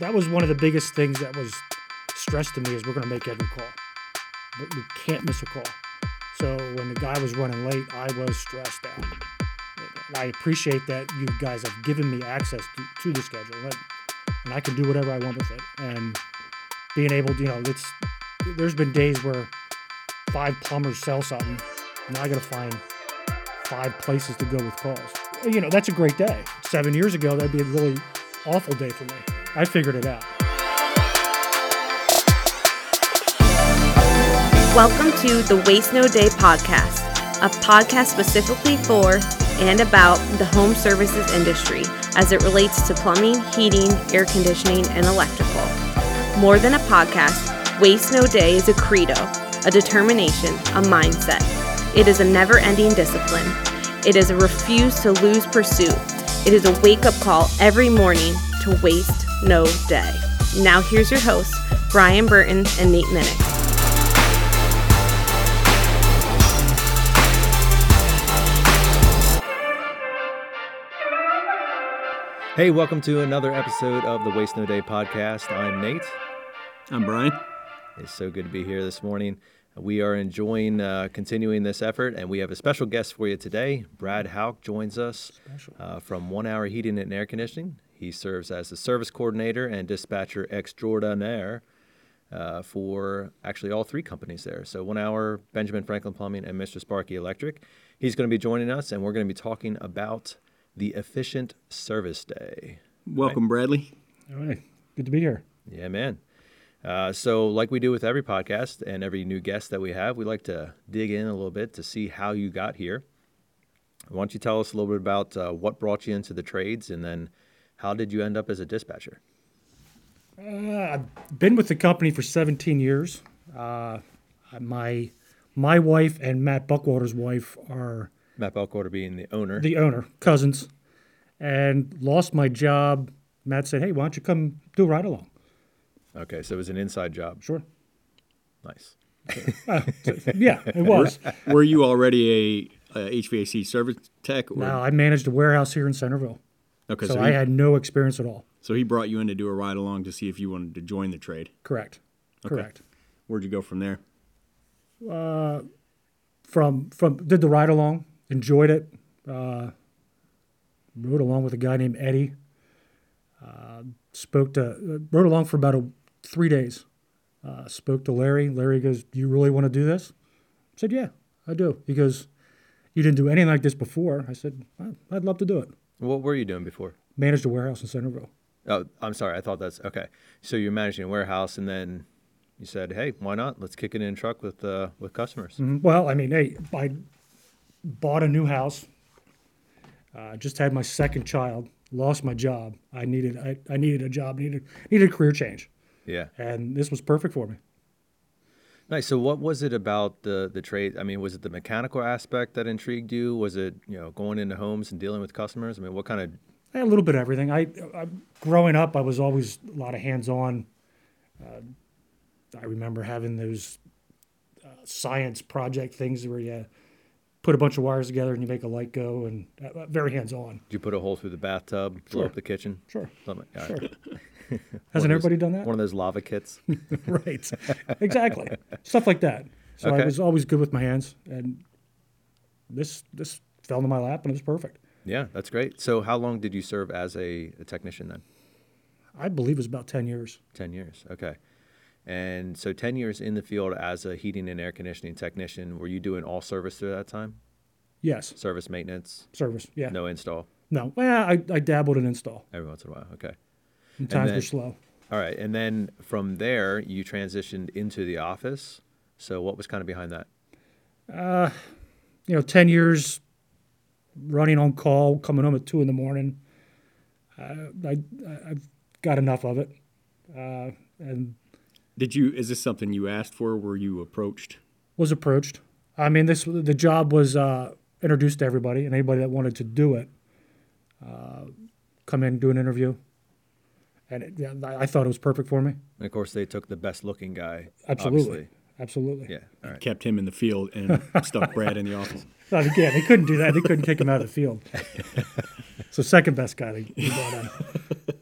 that was one of the biggest things that was stressed to me is we're going to make every call. But we can't miss a call. So when the guy was running late, I was stressed out. And I appreciate that you guys have given me access to, to the schedule, and, and I can do whatever I want with it. And being able to, you know, it's there's been days where five plumbers sell something, and I got to find five places to go with calls. You know, that's a great day. Seven years ago, that'd be a really awful day for me. I figured it out. Welcome to the Waste No Day podcast, a podcast specifically for and about the home services industry as it relates to plumbing, heating, air conditioning, and electrical. More than a podcast, Waste No Day is a credo, a determination, a mindset. It is a never ending discipline. It is a refuse to lose pursuit. It is a wake up call every morning to waste no day. Now, here's your hosts, Brian Burton and Nate Minnick. Hey, welcome to another episode of the Waste No Day podcast. I'm Nate. I'm Brian. It's so good to be here this morning. We are enjoying uh, continuing this effort, and we have a special guest for you today. Brad Hauk joins us uh, from One Hour Heating and Air Conditioning. He serves as the service coordinator and dispatcher extraordinaire uh, for actually all three companies there. So, One Hour, Benjamin Franklin Plumbing, and Mr. Sparky Electric. He's going to be joining us, and we're going to be talking about the Efficient Service Day. Welcome, Bradley. All right. Good to be here. Yeah, man. Uh, so, like we do with every podcast and every new guest that we have, we like to dig in a little bit to see how you got here. Why don't you tell us a little bit about uh, what brought you into the trades and then how did you end up as a dispatcher? Uh, I've been with the company for 17 years. Uh, my my wife and Matt Buckwater's wife are Matt Buckwater being the owner. the owner, cousins, and lost my job. Matt said, "Hey, why don't you come do a ride along?" okay, so it was an inside job. Sure. Nice. Yeah, it was. Were you already a, a HVAC service tech? Or, now I managed a warehouse here in Centerville, Okay, so so, I had no experience at all. so he brought you in to do a ride along to see if you wanted to join the trade. Correct. Correct. Where'd you go from there? Uh, From from did the ride along, enjoyed it. Uh, rode along with a guy named Eddie. Uh, spoke to rode along for about a, three days. Uh, spoke to Larry. Larry goes, "Do you really want to do this?" I said, "Yeah, I do." He goes, "You didn't do anything like this before." I said, "I- "I'd love to do it." What were you doing before? Managed a warehouse in Centerville. Oh, I'm sorry. I thought that's okay. So you're managing a warehouse, and then you said, "Hey, why not? Let's kick it in a truck with uh, with customers." Mhm. Well, I mean, hey, I bought a new house. Uh, just had my second child. Lost my job. I needed I, I needed a job. Needed needed a career change, Yeah. and this was perfect for me. Nice. So, what was it about the the trade? I mean, was it the mechanical aspect that intrigued you? Was it you know going into homes and dealing with customers? I mean, what kind of a little bit of everything. I, I growing up, I was always a lot of hands on. Uh, I remember having those uh, science project things where you put a bunch of wires together and you make a light go, and uh, very hands on. did you put a hole through the bathtub, blow Sure. up the kitchen? Sure, Something. sure. right. Hasn't those- everybody done that? One of those lava kits. right. Exactly. Stuff like that. So Okay. I was always good with my hands, and this this fell into my lap, and it was perfect. yeah, that's great. So, how long did you serve as a, a technician then? I believe it was about ten years. Ten years. Okay. And so, ten years in the field as a heating and air conditioning technician. Were you doing all service through that time? Yes, Service, maintenance, service. Yeah. no install. No. Well, I, I dabbled in install. Every once in a while. Okay. And times then- were slow. All right, and then from there you transitioned into the office. So what was kind of behind that? You know, ten years running on call, coming home at two in the morning. Uh, I, I I've got enough of it, uh, and Did you? Is this something you asked for? Were you approached? was approached. I mean, this the job was uh, introduced to everybody, and anybody that wanted to do it, uh, come in, do an interview, and it, yeah, I I thought it was perfect for me. And of course, they took the best-looking guy. Absolutely, obviously. absolutely. Yeah. All right. Kept him in the field and stuck Brad in the office. Not again. They couldn't do that. They couldn't take him out of the field. so second best guy they, they brought in.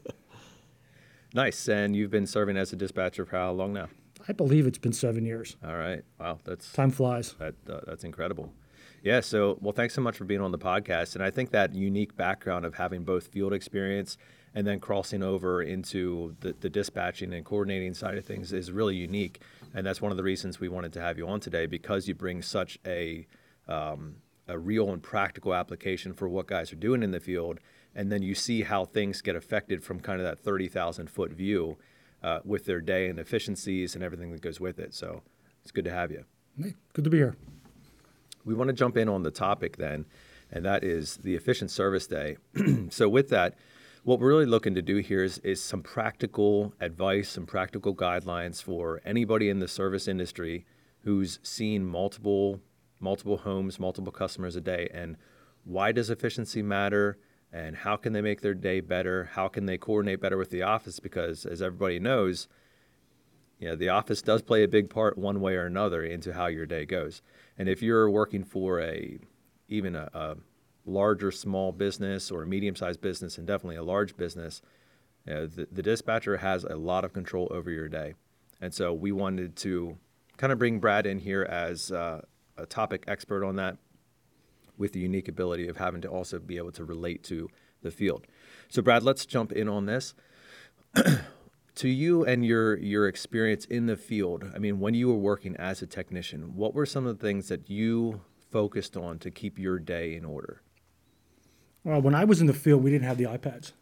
Nice. And you've been serving as a dispatcher for how long now? I believe it's been seven years. All right. Wow, that's Time flies. that uh, that's incredible. Yeah. So, well, thanks so much for being on the podcast. And I think that unique background of having both field experience and then crossing over into the, the dispatching and coordinating side of things is really unique. And that's one of the reasons we wanted to have you on today because you bring such a um, a real and practical application for what guys are doing in the field, and then you see how things get affected from kind of that thirty thousand foot view uh, with their day and efficiencies and everything that goes with it. So it's good to have you. Hey, good to be here. We want to jump in on the topic then, and that is the efficient service day. so with that, what we're really looking to do here is, is some practical advice, some practical guidelines for anybody in the service industry who's seen multiple multiple homes, multiple customers a day, and why does efficiency matter? And how can they make their day better? How can they coordinate better with the office? Because as everybody knows, you know, the office does play a big part one way or another into how your day goes. And if you're working for a even a, a larger small business or a medium-sized business and definitely a large business, you know, the, the dispatcher has a lot of control over your day. And so we wanted to kind of bring Brad in here as uh, a topic expert on that with the unique ability of having to also be able to relate to the field. So Brad, let's jump in on this. to you and your your experience in the field, I mean, when you were working as a technician, what were some of the things that you focused on to keep your day in order? Well, when I was in the field, we didn't have the iPads.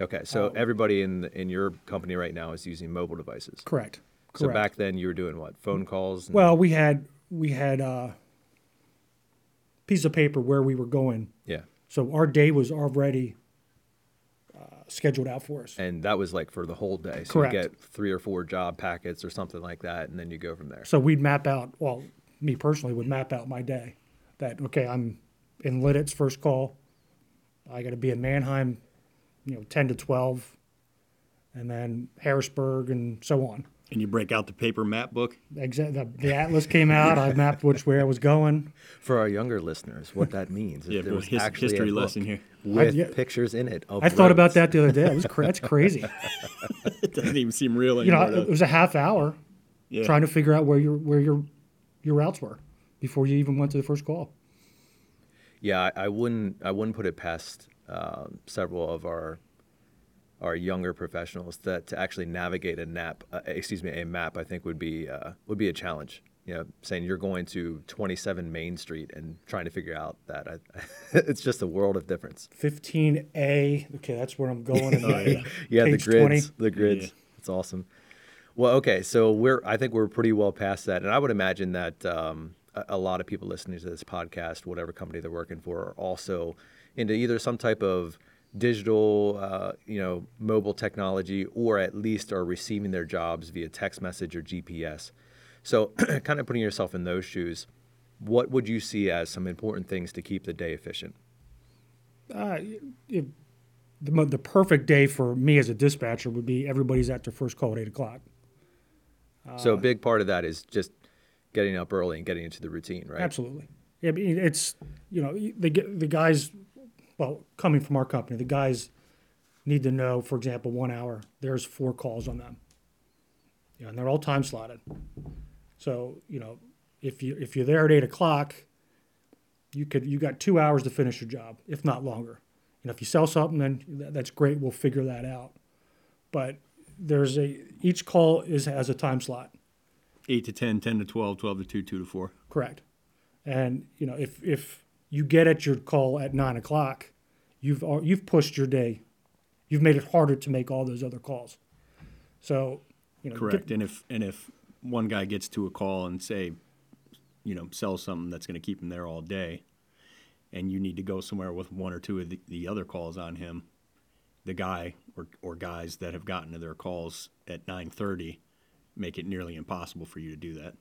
Okay, so everybody in in your company right now is using mobile devices. Correct. So back then you were doing what? Phone calls? and- well, we had we had a piece of paper where we were going, yeah. so our day was already uh, scheduled out for us. And that was like for the whole day. So Correct. you get three or four job packets or something like that, and then you go from there. So we'd map out. Well, me personally would map out my day. That okay, I'm in Lititz first call. I got to be in Manheim, you know, ten to twelve, and then Harrisburg and so on. And you break out the paper map book. Exa- the, the atlas came out. I mapped which way I was going. For our younger listeners, what that means is Yeah, there was his- actually history a book lesson here. with yeah. pictures in it. Of I thought about that the other day. It was cra- that's crazy. It doesn't even seem real You know, it was a half hour yeah. trying to figure out where your where your your routes were before you even went to the first call. Yeah, I, I wouldn't. I wouldn't put it past um, several of our our younger professionals that to actually navigate a nap, uh, excuse me, a map. I think would be uh, would be a challenge. You know, saying you're going to 27 Main Street and trying to figure out that I, it's just a world of difference. 15A. Okay, that's where I'm going. And yeah. Yeah, the grids, 20. the grids. Yeah. It's awesome. Well, okay, so we're I think we're pretty well past that, and I would imagine that um, a, lot of people listening to this podcast, whatever company they're working for, are also into either some type of digital, uh, you know, mobile technology, or at least are receiving their jobs via text message or GPS. So, kind of putting yourself in those shoes, what would you see as some important things to keep the day efficient? uh, the, the perfect day for me as a dispatcher would be everybody's at their first call at eight o'clock. so, Uh, a big part of that is just getting up early and getting into the routine, right? Absolutely. Yeah, it's you know the the guys, well, coming from our company, the guys need to know. For example, one hour there's four calls on them. Yeah, and they're all time slotted. So you know, if you if you're there at eight o'clock, you could you got two hours to finish your job, if not longer. Know, if you sell something, then that's great. We'll figure that out. But there's a each call is has a time slot. 8 to 10, 10 to 12, 12 to 2, 2 to 4. Correct. And you know, if if you get at your call at nine o'clock, you've uh, you've pushed your day. You've made it harder to make all those other calls. So, you know, Correct. get- And if and if one guy gets to a call and say, you know, sell something that's going to keep him there all day, and you need to go somewhere with one or two of the, the other calls on him, the guy or, or guys that have gotten to their calls at 9:30 make it nearly impossible for you to do that.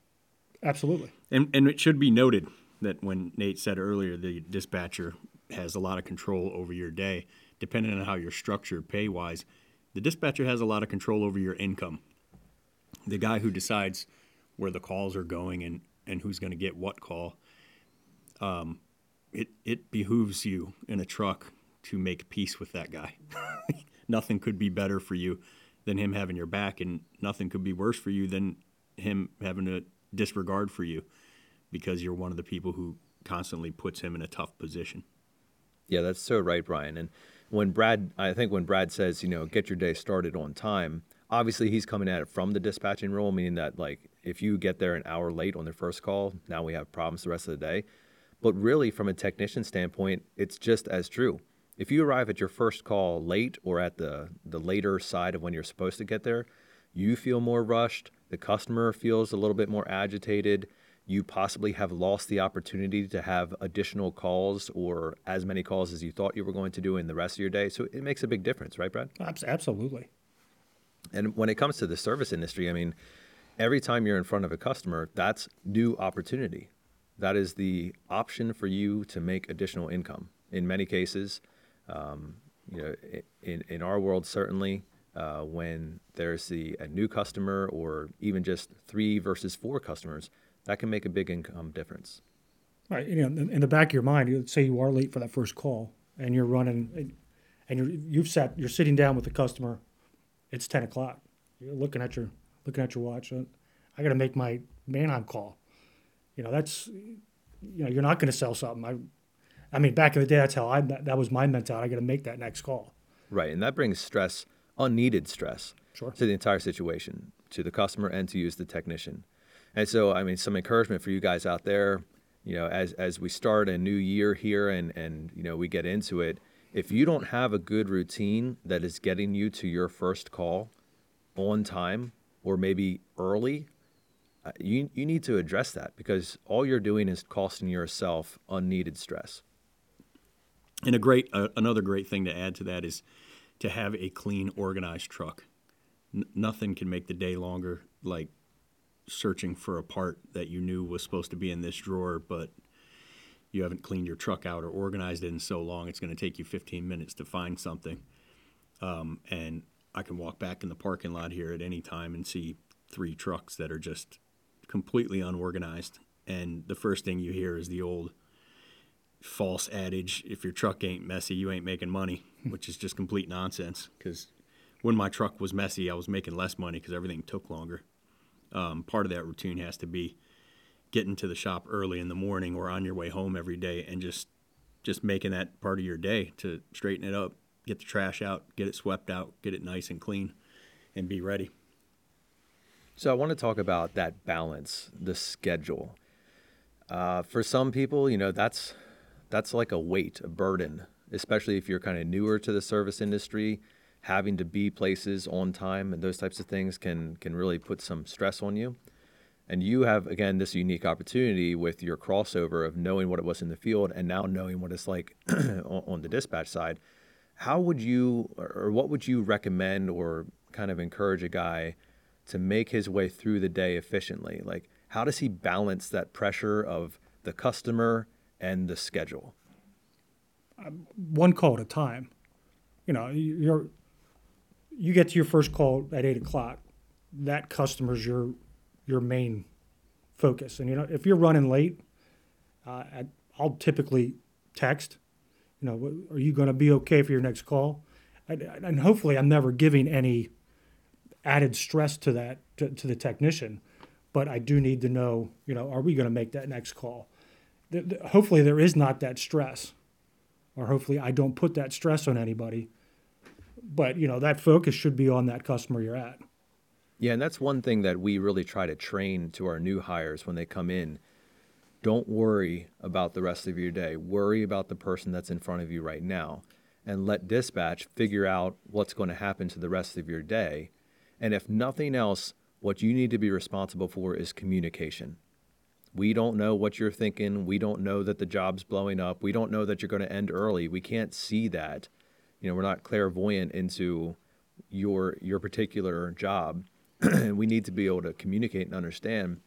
absolutely. And and it should be noted that when Nate said earlier, the dispatcher has a lot of control over your day, depending on how you're structured pay wise. The dispatcher has a lot of control over your income. The guy who decides where the calls are going and, and who's going to get what call, um, it it behooves you in a truck to make peace with that guy. Nothing could be better for you than him having your back, and nothing could be worse for you than him having a disregard for you because you're one of the people who constantly puts him in a tough position. Yeah, that's so right, Brian. And when Brad, I think when Brad says, you know, get your day started on time, obviously he's coming at it from the dispatching role, meaning that like if you get there an hour late on their first call, now we have problems the rest of the day. But really, from a technician standpoint, it's just as true. If you arrive at your first call late or at the, the later side of when you're supposed to get there, you feel more rushed. The customer feels a little bit more agitated. You possibly have lost the opportunity to have additional calls or as many calls as you thought you were going to do in the rest of your day. So it makes a big difference, right, Brad? Absolutely. And when it comes to the service industry, I mean, every time you're in front of a customer, that's new opportunity. That is the option for you to make additional income. In many cases, um, you know, in, in our world, certainly, uh, when there's the, a new customer or even just three versus four customers, that can make a big income difference. Right. You know, in, the back of your mind, you say you are late for that first call, and you're running, and you're you've sat, you're sitting down with the customer. It's ten o'clock. You're looking at your looking at your watch. uh, I got to make my man on call. You know, that's you know, you're not going to sell something. I, mean, back in the day, that's how I that, that was my mentality. I got to make that next call. Right, and that brings stress, unneeded stress, Sure. to the entire situation, to the customer and to you as the technician. And so, I mean, some encouragement for you guys out there. You know, as as we start a new year here, and and you know we get into it. If you don't have a good routine that is getting you to your first call on time or maybe early, uh, you you need to address that because all you're doing is costing yourself unneeded stress. And a great, uh, another great thing to add to that is to have a clean, organized truck. N- nothing can make the day longer like searching for a part that you knew was supposed to be in this drawer, but you haven't cleaned your truck out or organized it in so long. It's going to take you 15 minutes to find something. Um, and I can walk back in the parking lot here at any time and see three trucks that are just completely unorganized. And the first thing you hear is the old false adage if your truck ain't messy, you ain't making money, which is just complete nonsense. Because when my truck was messy, I was making less money because everything took longer. Um, part of that routine has to be getting to the shop early in the morning or on your way home every day and just just making that part of your day to straighten it up, get the trash out, get it swept out, get it nice and clean, and be ready. So I want to talk about that balance, the schedule. Uh, for some people, you know, that's that's like a weight, a burden, especially if you're kind of newer to the service industry. Having to be places on time and those types of things can can really put some stress on you. And you have again this unique opportunity with your crossover of knowing what it was in the field and now knowing what it's like on the dispatch side. How would you or what would you recommend or kind of encourage a guy to make his way through the day efficiently? Like, how does he balance that pressure of the customer and the schedule? one call at a time. You know, you- you're you get to your first call at eight o'clock. That customer's your your main focus, and you know if you're running late, uh, I'll typically text. You know, are you going to be okay for your next call? And, and hopefully, I'm never giving any added stress to that to, to the technician, but I do need to know. You know, are we going to make that next call? Th- th- hopefully, there is not that stress or hopefully I don't put that stress on anybody. But you know that focus should be on that customer you're at. Yeah, and that's one thing that we really try to train to our new hires when they come in. Don't worry about the rest of your day. Worry about the person that's in front of you right now and let dispatch figure out what's going to happen to the rest of your day. And if nothing else, what you need to be responsible for is communication. We don't know what you're thinking. We don't know that the job's blowing up. We don't know that you're going to end early. We can't see that. You know, we're not clairvoyant into your your particular job. we need to be able to communicate and understand.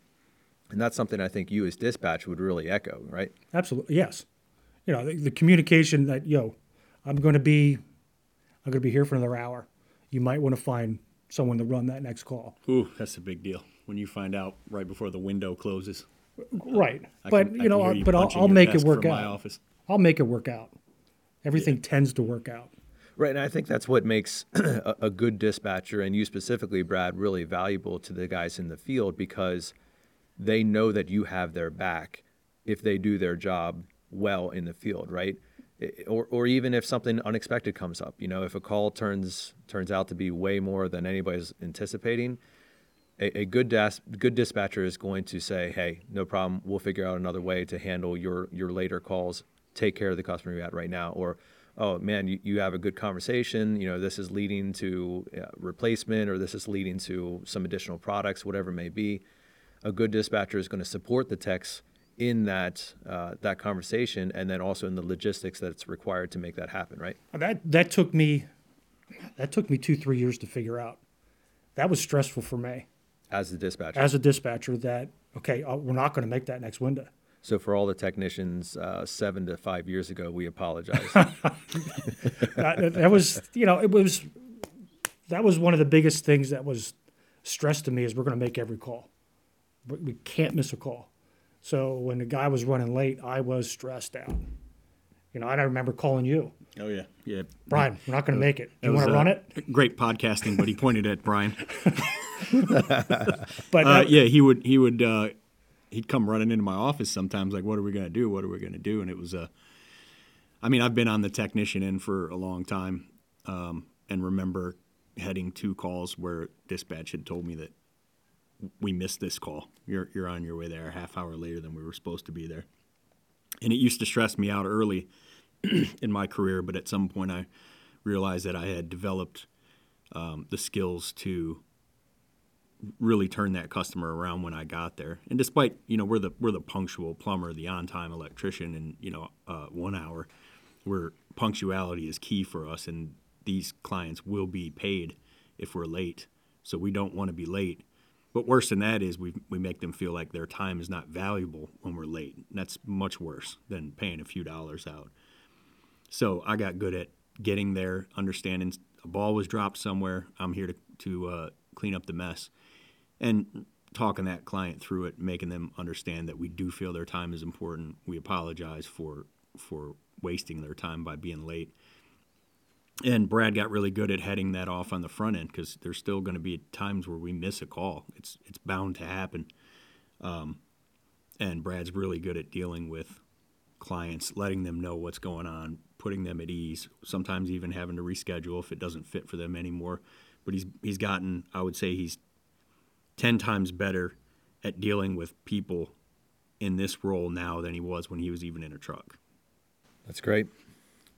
And that's something I think you as dispatch would really echo, right? Absolutely, yes. You know the, the communication that yo, I'm going to be, I'm going to be here for another hour. You might want to find someone to run that next call. Ooh, that's a big deal when you find out right before the window closes. Right, I but can- you know, can but I'll, I'll make it work out. My office. I'll make it work out. Everything tends to work out. Right, and I think that's what makes a, a good dispatcher, and you specifically, Brad, really valuable to the guys in the field because they know that you have their back if they do their job well in the field, right? Or, or even if something unexpected comes up, you know, if a call turns turns out to be way more than anybody's anticipating, a, a good good dispatcher is going to say, "Hey, no problem. We'll figure out another way to handle your your later calls. Take care of the customer you're at right now." Or, "Oh man, you, you have a good conversation. You know, this is leading to uh, replacement, or this is leading to some additional products, whatever it may be." A good dispatcher is going to support the techs in that uh, that conversation, and then also in the logistics that's required to make that happen. Right? That that took me that took me two three years to figure out. That was stressful for me As the dispatcher. as a dispatcher. That okay, uh, we're not going to make that next window. so for all the technicians, uh, seven to five years ago, we apologize. that, that was you know it was that was one of the biggest things that was stressed to me is we're going to make every call we, we can't miss a call so when the guy was running late i was stressed out you know i remember calling you Oh yeah, yeah. brian we're not going to make it do you want to run it Great podcasting, but he pointed at Brian. but Uh, yeah, he would he would uh, he'd come running into my office sometimes like, "What are we gonna do? What are we gonna do?" And it was a, uh, I mean, I've been on the technician end for a long time, um, and remember heading two calls where dispatch had told me that we missed this call. You're you're on your way there a half hour later than we were supposed to be there, and it used to stress me out early in my career, but at some point I realized that I had developed um, the skills to really turn that customer around when I got there. And despite you know we're the we're the punctual plumber, the on time electrician, and you know uh, one hour, where punctuality is key for us, and these clients will be paid if we're late. So we don't want to be late. But worse than that is we we make them feel like their time is not valuable when we're late. And that's much worse than paying a few dollars out. So I got good at getting there, understanding a ball was dropped somewhere. I'm here to to uh, clean up the mess, and talking that client through it, making them understand that we do feel their time is important. We apologize for for wasting their time by being late. And Brad got really good at heading that off on the front end because there's still going to be times where we miss a call. It's it's bound to happen. Um, and Brad's really good at dealing with clients, letting them know what's going on, putting them at ease. Sometimes even having to reschedule if it doesn't fit for them anymore. But he's he's gotten, I would say, he's ten times better at dealing with people in this role now than he was when he was even in a truck. That's great.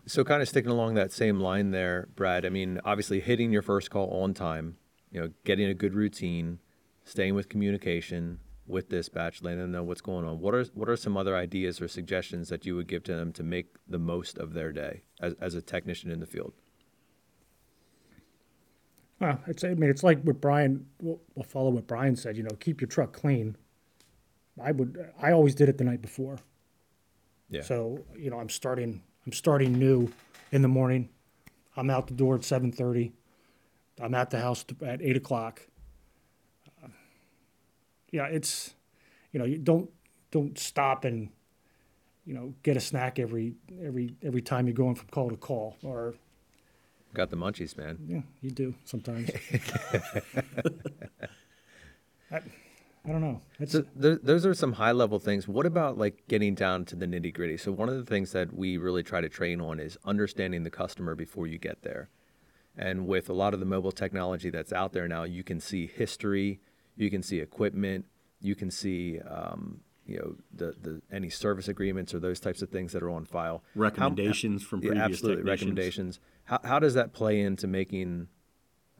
So, kind of sticking along that same line there, Brad. I mean, obviously, hitting your first call on time, you know, getting a good routine, staying with communication with dispatch, letting them know what's going on. What are what are some other ideas or suggestions that you would give to them to make the most of their day as, as a technician in the field? well, it's, I mean, it's like what Brian. We'll, we'll follow what Brian said. You know, keep your truck clean. I would. I always did it the night before. Yeah. So you know, I'm starting. I'm starting new in the morning. I'm out the door at seven thirty. I'm at the house at eight o'clock. Yeah, it's you know you don't don't stop and you know get a snack every every every time you're going from call to call or Got the munchies, man. yeah you do sometimes. I, I don't know. That's, So th- those are some high level things. What about like getting down to the nitty gritty? So one of the things that we really try to train on is understanding the customer before you get there. And with a lot of the mobile technology that's out there now, you can see history, you can see equipment, you can see um, you know the, the any service agreements or those types of things that are on file. How- Recommendations from yeah, previous absolutely technicians. recommendations. How how does that play into making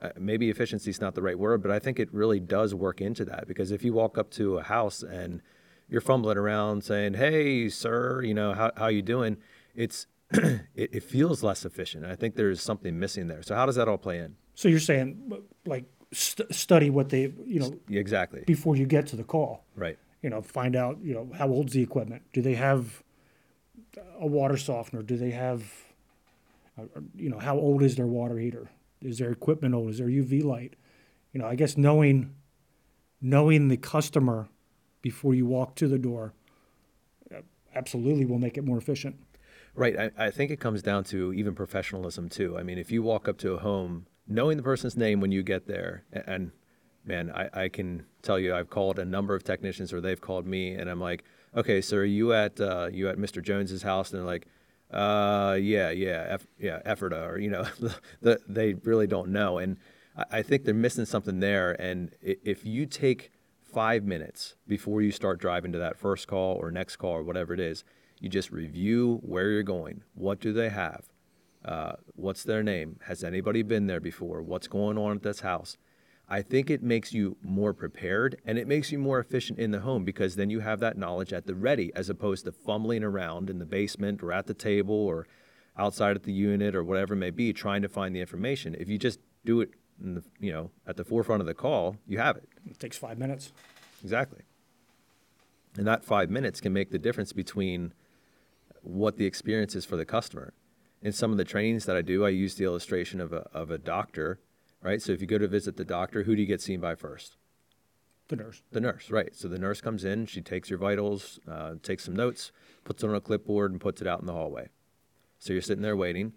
uh, maybe efficiency is not the right word, but I think it really does work into that because if you walk up to a house and you're fumbling around saying, "Hey, sir, you know how how you doing?" It's it, it feels less efficient. I think there's something missing there. So how does that all play in? so you're saying like st- study what they you know Exactly. before you get to the call. Right. you know, find out, you know, how old's the equipment? Do they have a water softener? Do they have, uh, you know, how old is their water heater? Is their equipment old? Is their UV light? You know, I guess knowing, knowing the customer before you walk to the door, uh, absolutely will make it more efficient. Right. I, I think it comes down to even professionalism too. I mean, if you walk up to a home knowing the person's name when you get there, a- and man, I, I can tell you, I've called a number of technicians or they've called me, and I'm like, okay, so are you at uh, you at Mr. Jones's house? And they're like, uh, yeah, yeah, F, yeah, Ephrata, or you know, the, they really don't know, and I, I think they're missing something there. And if you take five minutes before you start driving to that first call or next call or whatever it is, you just review where you're going. What do they have? Uh, what's their name? Has anybody been there before? What's going on at this house? I think it makes you more prepared and it makes you more efficient in the home because then you have that knowledge at the ready as opposed to fumbling around in the basement or at the table or outside at the unit or whatever it may be trying to find the information. If you just do it in the, you know, at the forefront of the call, you have it. It takes five minutes. Exactly. And that five minutes can make the difference between what the experience is for the customer. In some of the trainings that I do, I use the illustration of a, of a doctor, right? So if you go to visit the doctor, who do you get seen by first? The nurse. The nurse, right. So the nurse comes in, she takes your vitals, uh, takes some notes, puts it on a clipboard, and puts it out in the hallway. So you're sitting there waiting,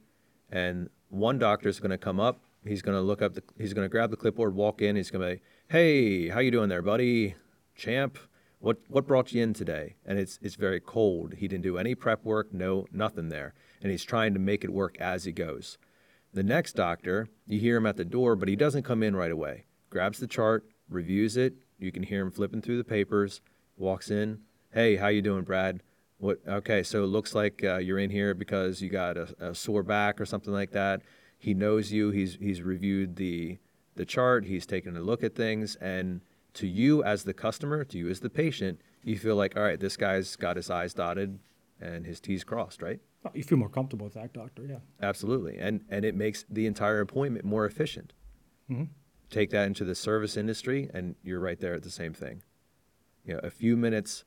and one doctor is going to come up. He's going to look up. The, he's going to grab the clipboard, walk in. He's going to be, "Hey, how you doing there, buddy? Champ, what what brought you in today?" And it's it's very cold. He didn't do any prep work, no nothing there, and he's trying to make it work as he goes. The next doctor, you hear him at the door, but he doesn't come in right away. Grabs the chart, reviews it. You can hear him flipping through the papers. Walks in. Hey, how you doing, Brad? What? Okay, so it looks like uh, you're in here because you got a, a sore back or something like that. He knows you. He's he's reviewed the the chart. He's taken a look at things, and to you as the customer, to you as the patient, you feel like, all right, this guy's got his I's dotted and his T's crossed, right? Well, You feel more comfortable with that doctor, yeah. Absolutely, and and it makes the entire appointment more efficient. Mm-hmm. Take that into the service industry, and you're right there at the same thing. You know, a few minutes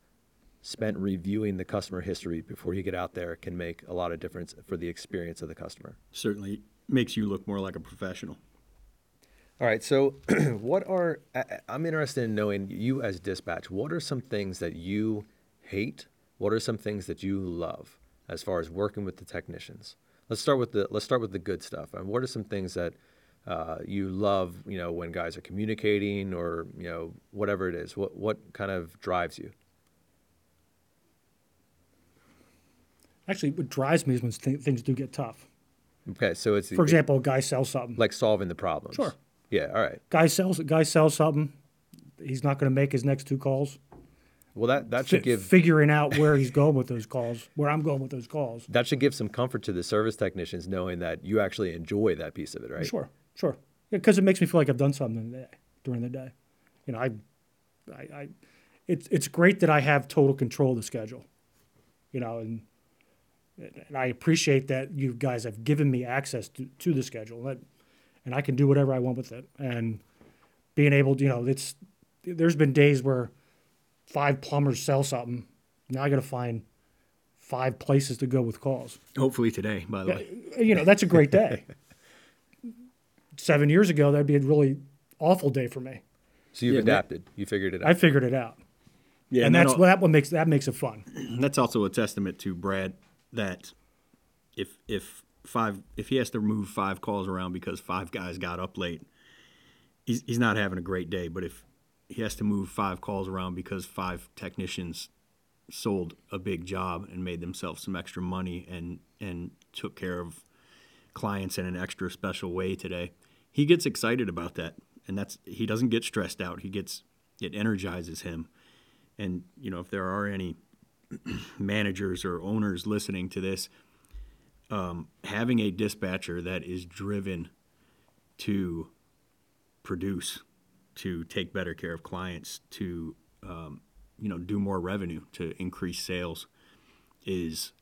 spent reviewing the customer history before you get out there can make a lot of difference for the experience of the customer. Certainly makes you look more like a professional. All right, so what are I- I- I'm interested in knowing you as dispatch. What are some things that you hate? What are some things that you love as far as working with the technicians? Let's start with the let's start with the good stuff. And what are some things that uh, you love? You know, when guys are communicating or you know whatever it is. What what kind of drives you? Actually, what drives me is when th- things do get tough. Okay, so it's For example, a guy sells something. like solving the problems. Sure. Yeah. All right. guy sells guy sells something. He's not going to make his next two calls. Well, that that should give figuring out where he's going with those calls, where I'm going with those calls. that should give some comfort to the service technicians knowing that you actually enjoy that piece of it, right? Sure, sure. Because it makes me feel like I've done something in the day, during the day. You know, I, I, I, it's it's great that I have total control of the schedule. You know, and and I appreciate that you guys have given me access to, to the schedule, that, and I can do whatever I want with it. And being able to, you know, it's there's been days where five plumbers sell something. Now I got to find five places to go with calls. Hopefully today, by the way. Uh, you know, that's a great day. Seven years ago, that'd be a really awful day for me. So you've Yeah, that- adapted. You figured it out. I figured it out, Yeah, and that's what that what makes that makes it fun. that's also a testament to Brad that if if five if he has to move five calls around because five guys got up late, he's he's not having a great day. But if he has to move five calls around because five technicians sold a big job and made themselves some extra money and and took care of clients in an extra special way today, he gets excited about that. And that's he doesn't get stressed out. He gets it energizes him. And you know, if there are any managers or owners listening to this, um, having a dispatcher that is driven to produce, to take better care of clients, to um, you know do more revenue, to increase sales, is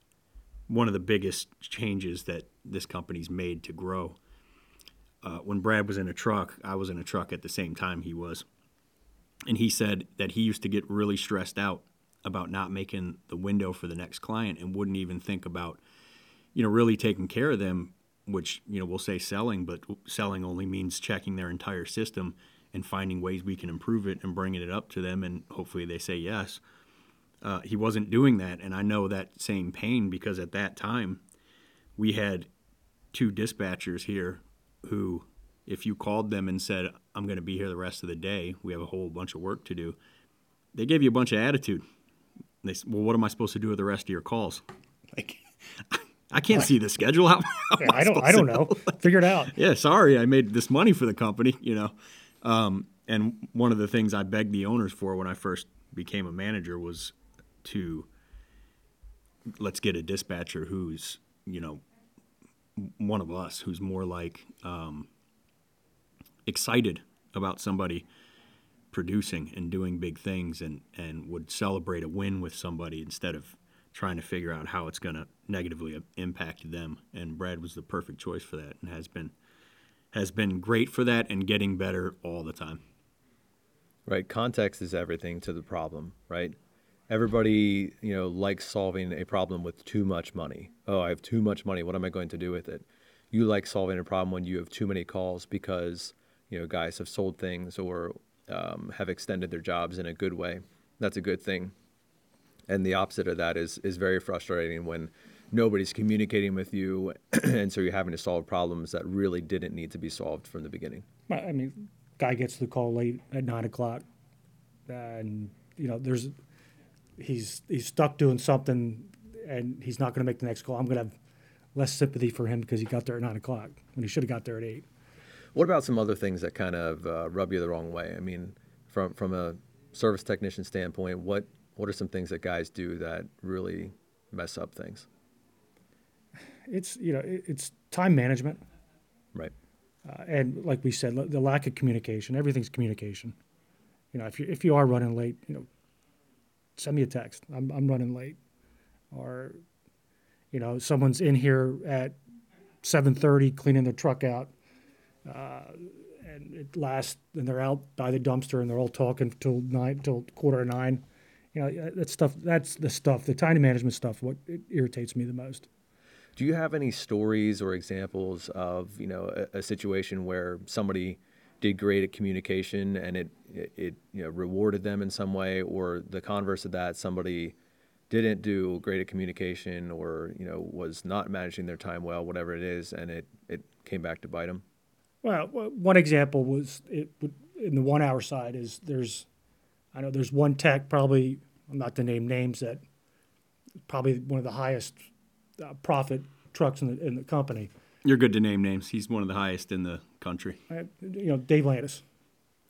one of the biggest changes that this company's made to grow. Uh, when Brad was in a truck, I was in a truck at the same time he was and he said that he used to get really stressed out about not making the window for the next client and wouldn't even think about you know really taking care of them which you know we'll say selling but selling only means checking their entire system and finding ways we can improve it and bringing it up to them and hopefully they say yes uh, he wasn't doing that, and I know that same pain because at that time we had two dispatchers here who, if you called them and said, "I'm going to be here the rest of the day. We have a whole bunch of work to do," they gave you a bunch of attitude. They said, "Well, what am I supposed to do with the rest of your calls?" Like, I can't see the schedule. How, how Yeah, I don't. I supposed don't to know. Figure it out. yeah, sorry, I made this money for the company, you know. Um, and one of the things I begged the owners for when I first became a manager was to let's get a dispatcher who's, you know, one of us, who's more like um, excited about somebody producing and doing big things and, and would celebrate a win with somebody instead of trying to figure out how it's going to negatively impact them. And Brad was the perfect choice for that and has been has been great for that and getting better all the time. Right. Context is everything to the problem, right? Everybody, you know, likes solving a problem with too much money. Oh, I have too much money. What am I going to do with it? You like solving a problem when you have too many calls because, you know, guys have sold things or um, have extended their jobs in a good way. That's a good thing. And the opposite of that is is very frustrating when nobody's communicating with you, and so you're having to solve problems that really didn't need to be solved from the beginning. I mean, guy gets the call late at nine o'clock, and you know, there's he's he's stuck doing something, and he's not going to make the next call. I'm going to have less sympathy for him because he got there at nine o'clock when he should have got there at eight. What about some other things that kind of uh, rub you the wrong way? I mean, from from a service technician standpoint, what what are some things that guys do that really mess up things? It's you know, it's time management. Right. uh, and like we said, the lack of communication. Everything's communication. You know, if you if you are running late, you know, send me a text. I'm I'm running late, or you know, someone's in here at seven thirty cleaning their truck out, uh, and it lasts, and they're out by the dumpster, and they're all talking till nine till quarter to nine. You know, that stuff. That's the stuff. The time management stuff. What it irritates me the most. Do you have any stories or examples of you know a, a situation where somebody did great at communication and it, it it you know rewarded them in some way, or the converse of that, somebody didn't do great at communication or you know was not managing their time well, whatever it is, and it it came back to bite them? Well, one example was it in the one hour side is there's, I know there's one tech probably I'm not to name names that probably one of the highest uh, profit trucks in the in the company. You're good to name names. He's one of the highest in the country. Uh, you know Dave Landis.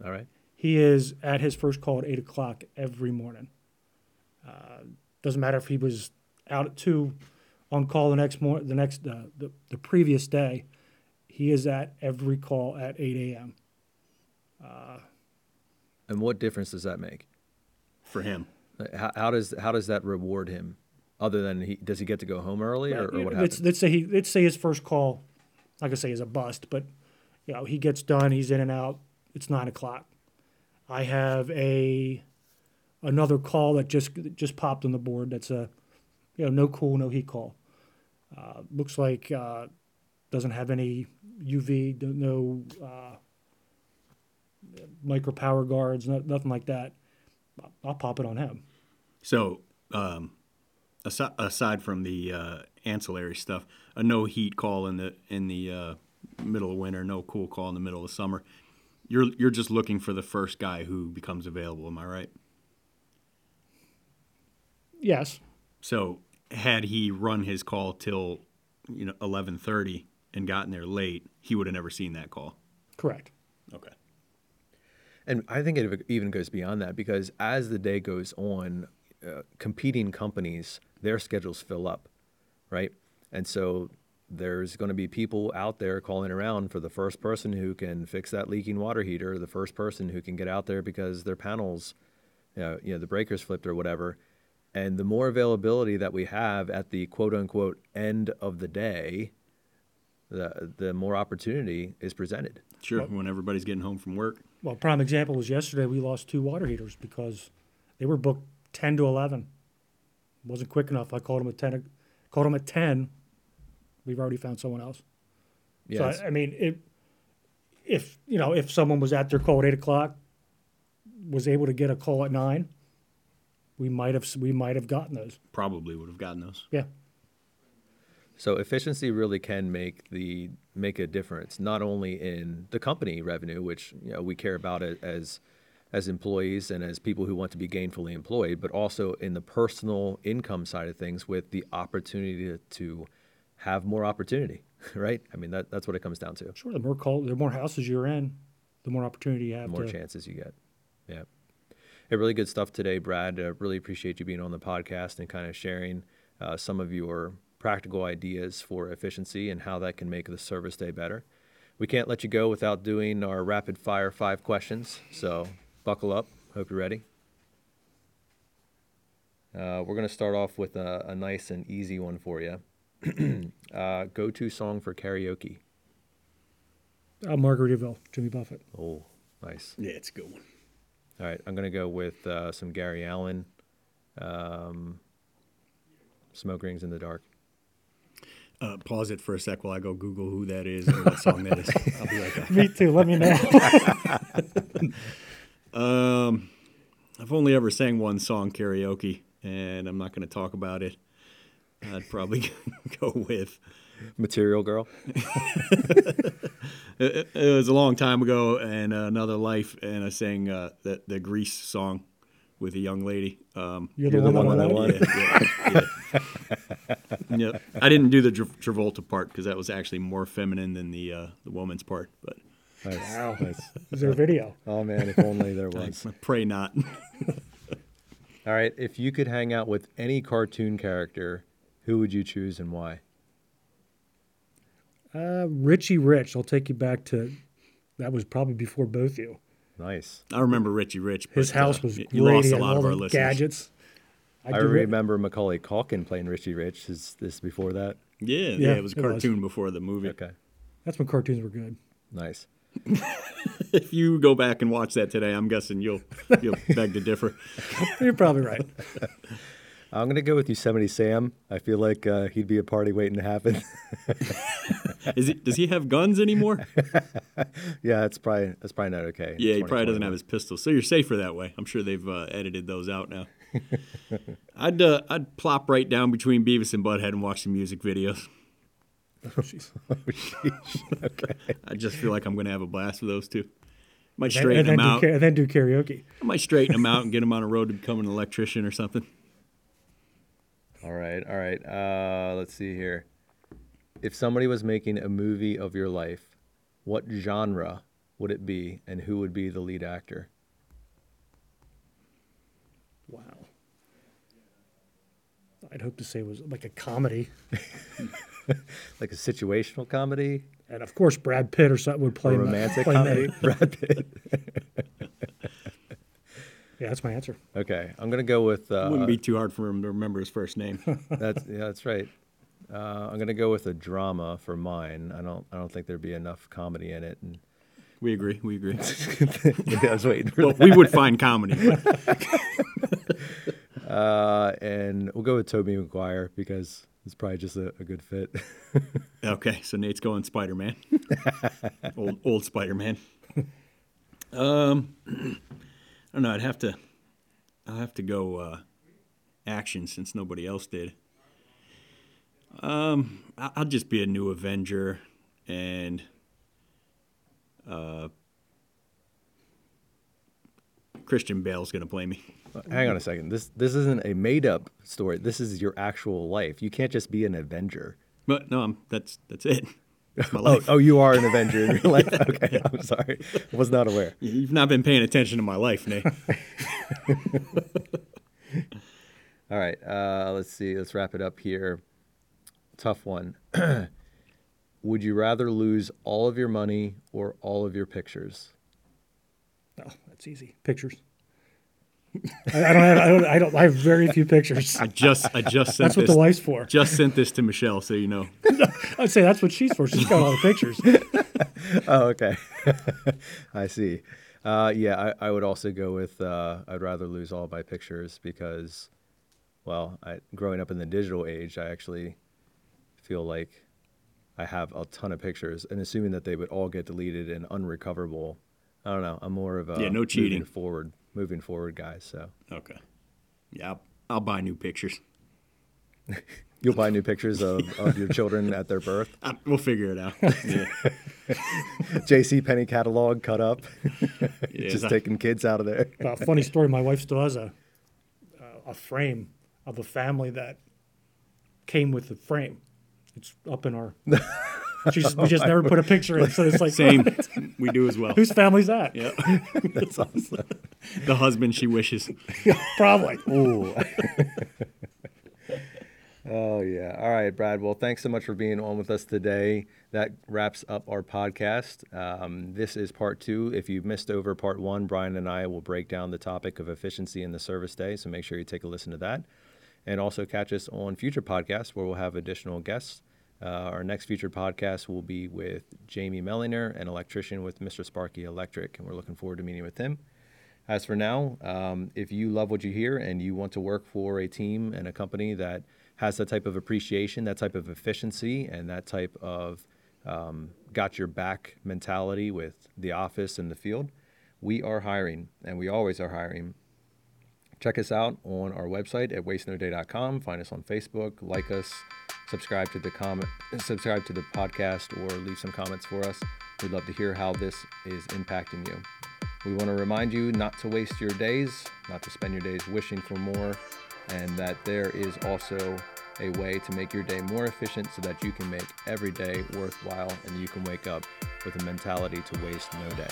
All right. He is at his first call at eight o'clock every morning. Uh, doesn't matter if he was out at two, on call the next mor- the next uh, the the previous day. He is at every call at eight a.m. And what difference does that make? For him, How, how does how does that reward him? Other than he does he get to go home early or, or what let's, happens? let's say he let's say his first call, like gonna say is a bust, but you know he gets done, he's in and out. It's nine o'clock. I have a another call that just just popped on the board. That's a you know no cool, no heat call. Uh, looks like uh, doesn't have any UV, no uh, micro power guards, no, nothing like that. I'll pop it on him. So, um, aside, aside from the uh, ancillary stuff, a no heat call in the in the uh, middle of winter, no cool call in the middle of summer. You're you're just looking for the first guy who becomes available. Am I right? Yes, So, had he run his call till you know eleven thirty and gotten there late, he would have never seen that call. correct. Okay. And I think it even goes beyond that because as the day goes on, uh, competing companies, their schedules fill up, right? And so there's going to be people out there calling around for the first person who can fix that leaking water heater, the first person who can get out there because their panels, you know, you know the breakers flipped or whatever. And the more availability that we have at the quote unquote end of the day, the the more opportunity is presented. Sure. When everybody's getting home from work. Well, prime example was yesterday. We lost two water heaters because they were booked ten to eleven. Wasn't quick enough. I called them at ten. Called them at ten. We've already found someone else. Yeah, so I, I mean, if if you know if someone was at their call at eight o'clock, was able to get a call at nine, we might have we might have gotten those. Probably would have gotten those. Yeah. So efficiency really can make the make a difference, not only in the company revenue, which you know, we care about it as as employees and as people who want to be gainfully employed, but also in the personal income side of things with the opportunity to, to have more opportunity, right? I mean that that's what it comes down to. Sure. The more call, the more houses you're in, the more opportunity you have. The more to, chances you get. Yeah. Hey, really good stuff today, Brad. Uh, really appreciate you being on the podcast and kind of sharing uh, some of your practical ideas for efficiency and how that can make the service day better. We can't let you go without doing our rapid fire five questions. So buckle up. Hope you're ready. Uh, we're going to start off with a, a, nice and easy one for you. uh, go to song for karaoke. Uh, Margaritaville, Jimmy Buffett. Oh, nice. Yeah, it's a good one. All right, I'm going to go with uh, some Gary Allan, um, Smoke Rings in the Dark. Uh, pause it for a sec while I go Google who that is and what song that is. I'll be right back. Me too. Let me know. um, I've only ever sang one song karaoke, and I'm not going to talk about it. I'd probably go with Material Girl. it, it, was a long time ago, and uh, another life, and I sang uh, the the Grease song with a young lady. Um, You're the, You're one, the one, I want. Yeah, yeah, yeah. yeah, I didn't do the Tra- Travolta part because that was actually more feminine than the uh, the woman's part. But nice. wow, nice. is there a video? Oh man, if only there was. I pray not. All right, if you could hang out with any cartoon character, who would you choose and why? Uh, Richie Rich. I'll take you back to that was probably before both you. Nice. I remember Richie Rich. His house was uh, great. you lost a lot of our listeners. gadgets. I, do re- remember Macaulay Culkin playing Richie Rich. Is this before that? Yeah, yeah, Yeah, it was a it was. cartoon before the movie. Okay. That's when cartoons were good. Nice. If you go back and watch that today, I'm guessing you'll you'll beg to differ. You're probably right. I'm gonna go with Yosemite Sam. I feel like uh, he'd be a party waiting to happen. Is he, does he have guns anymore? yeah, that's probably that's probably not okay. Yeah, he probably doesn't have his pistol, so you're safer that way. I'm sure they've uh, edited those out now. I'd uh, I'd plop right down between Beavis and Butthead and watch some music videos. Oh, jeez. I just feel like I'm going to have a blast with those two. Might And, straighten and then them out. ka- and then do karaoke. I might straighten them out and get them on a road to become an electrician or something. All right, all right. Uh, let's see here. If somebody was making a movie of your life, what genre would it be, and who would be the lead actor? Wow. I'd hope to say it was like a comedy, Like a situational comedy, and of course Brad Pitt or something would play Ma- romantic play comedy? Brad Pitt. Yeah, that's my answer. Okay, I'm gonna go with. Uh, wouldn't be too hard for him to remember his first name. That's yeah, that's right. Uh, I'm gonna go with a drama for mine. I don't I don't think there'd be enough comedy in it. And We agree. We agree. yeah, I was waiting for Well, we would find comedy. Uh, and we'll go with Tobey Maguire because it's probably just a, a good fit. Okay, so Nate's going Spider Man. old old Spider Man. Um, I don't know. I'd have to. I'll have to go uh, action since nobody else did. Um, I'll just be a new Avenger, and uh, Christian Bale's gonna play me. Hang on a second. This this isn't a made up story. This is your actual life. You can't just be an Avenger. But no, I'm, that's that's it. That's Oh, oh, you are an Avenger in real life. Okay, I'm sorry. I was not aware. You've not been paying attention to my life, Nate. All right. Uh, let's see. Let's wrap it up here. Tough one. Would you rather lose all of your money or all of your pictures? Oh, that's easy. Pictures. I, I don't have. I don't. I don't. I have very few pictures. I just I just sent That's what this the wife's for. just sent this to Michelle, so you know. I'd say that's what she's for. She's got all the pictures. Oh, okay. I see. Uh, yeah, I, I would also go with uh, I'd rather lose all my pictures because, well, I, growing up in the digital age, I actually feel like I have a ton of pictures, and assuming that they would all get deleted and unrecoverable, I don't know. I'm more of a Yeah, no cheating. moving forward, moving forward guy. So Okay. Yeah, I'll, I'll buy new pictures. You'll buy new pictures of, of your children at their birth. Uh, we'll figure it out. Yeah. J.C. Penney catalog cut up, Yeah, just that- taking kids out of there. Uh, funny story. My wife still has a uh, a frame of a family that came with the frame. It's up in our. She just, we just never put a picture in, so it's like Same. we do as well. Whose family's that? Yeah. That's awesome. The husband she wishes. Probably. Ooh. oh yeah. All right, Brad. Well, thanks so much for being on with us today. That wraps up our podcast. Um, this is part two. If you've missed over part one, Brian and I will break down the topic of efficiency in the service day. So make sure you take a listen to that, and also catch us on future podcasts where we'll have additional guests. Uh, our next featured podcast will be with Jamie Mellinger, an electrician with Mr. Sparky Electric, and we're looking forward to meeting with him. As for now, um, if you love what you hear and you want to work for a team and a company that has that type of appreciation, that type of efficiency, and that type of um, got your back mentality with the office and the field, we are hiring and we always are hiring. Check us out on our website at wastenoday.com. Find us on Facebook, like us, subscribe to the comment, subscribe to the podcast, or leave some comments for us. We'd love to hear how this is impacting you. We want to remind you not to waste your days, not to spend your days wishing for more, and that there is also a way to make your day more efficient so that you can make every day worthwhile and you can wake up with a mentality to waste no day.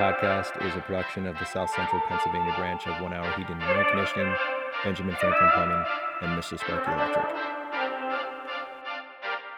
Podcast is a production of the South Central Pennsylvania branch of One Hour Heating and Air Conditioning, Benjamin Franklin Plumbing, and Mr. Sparky Electric.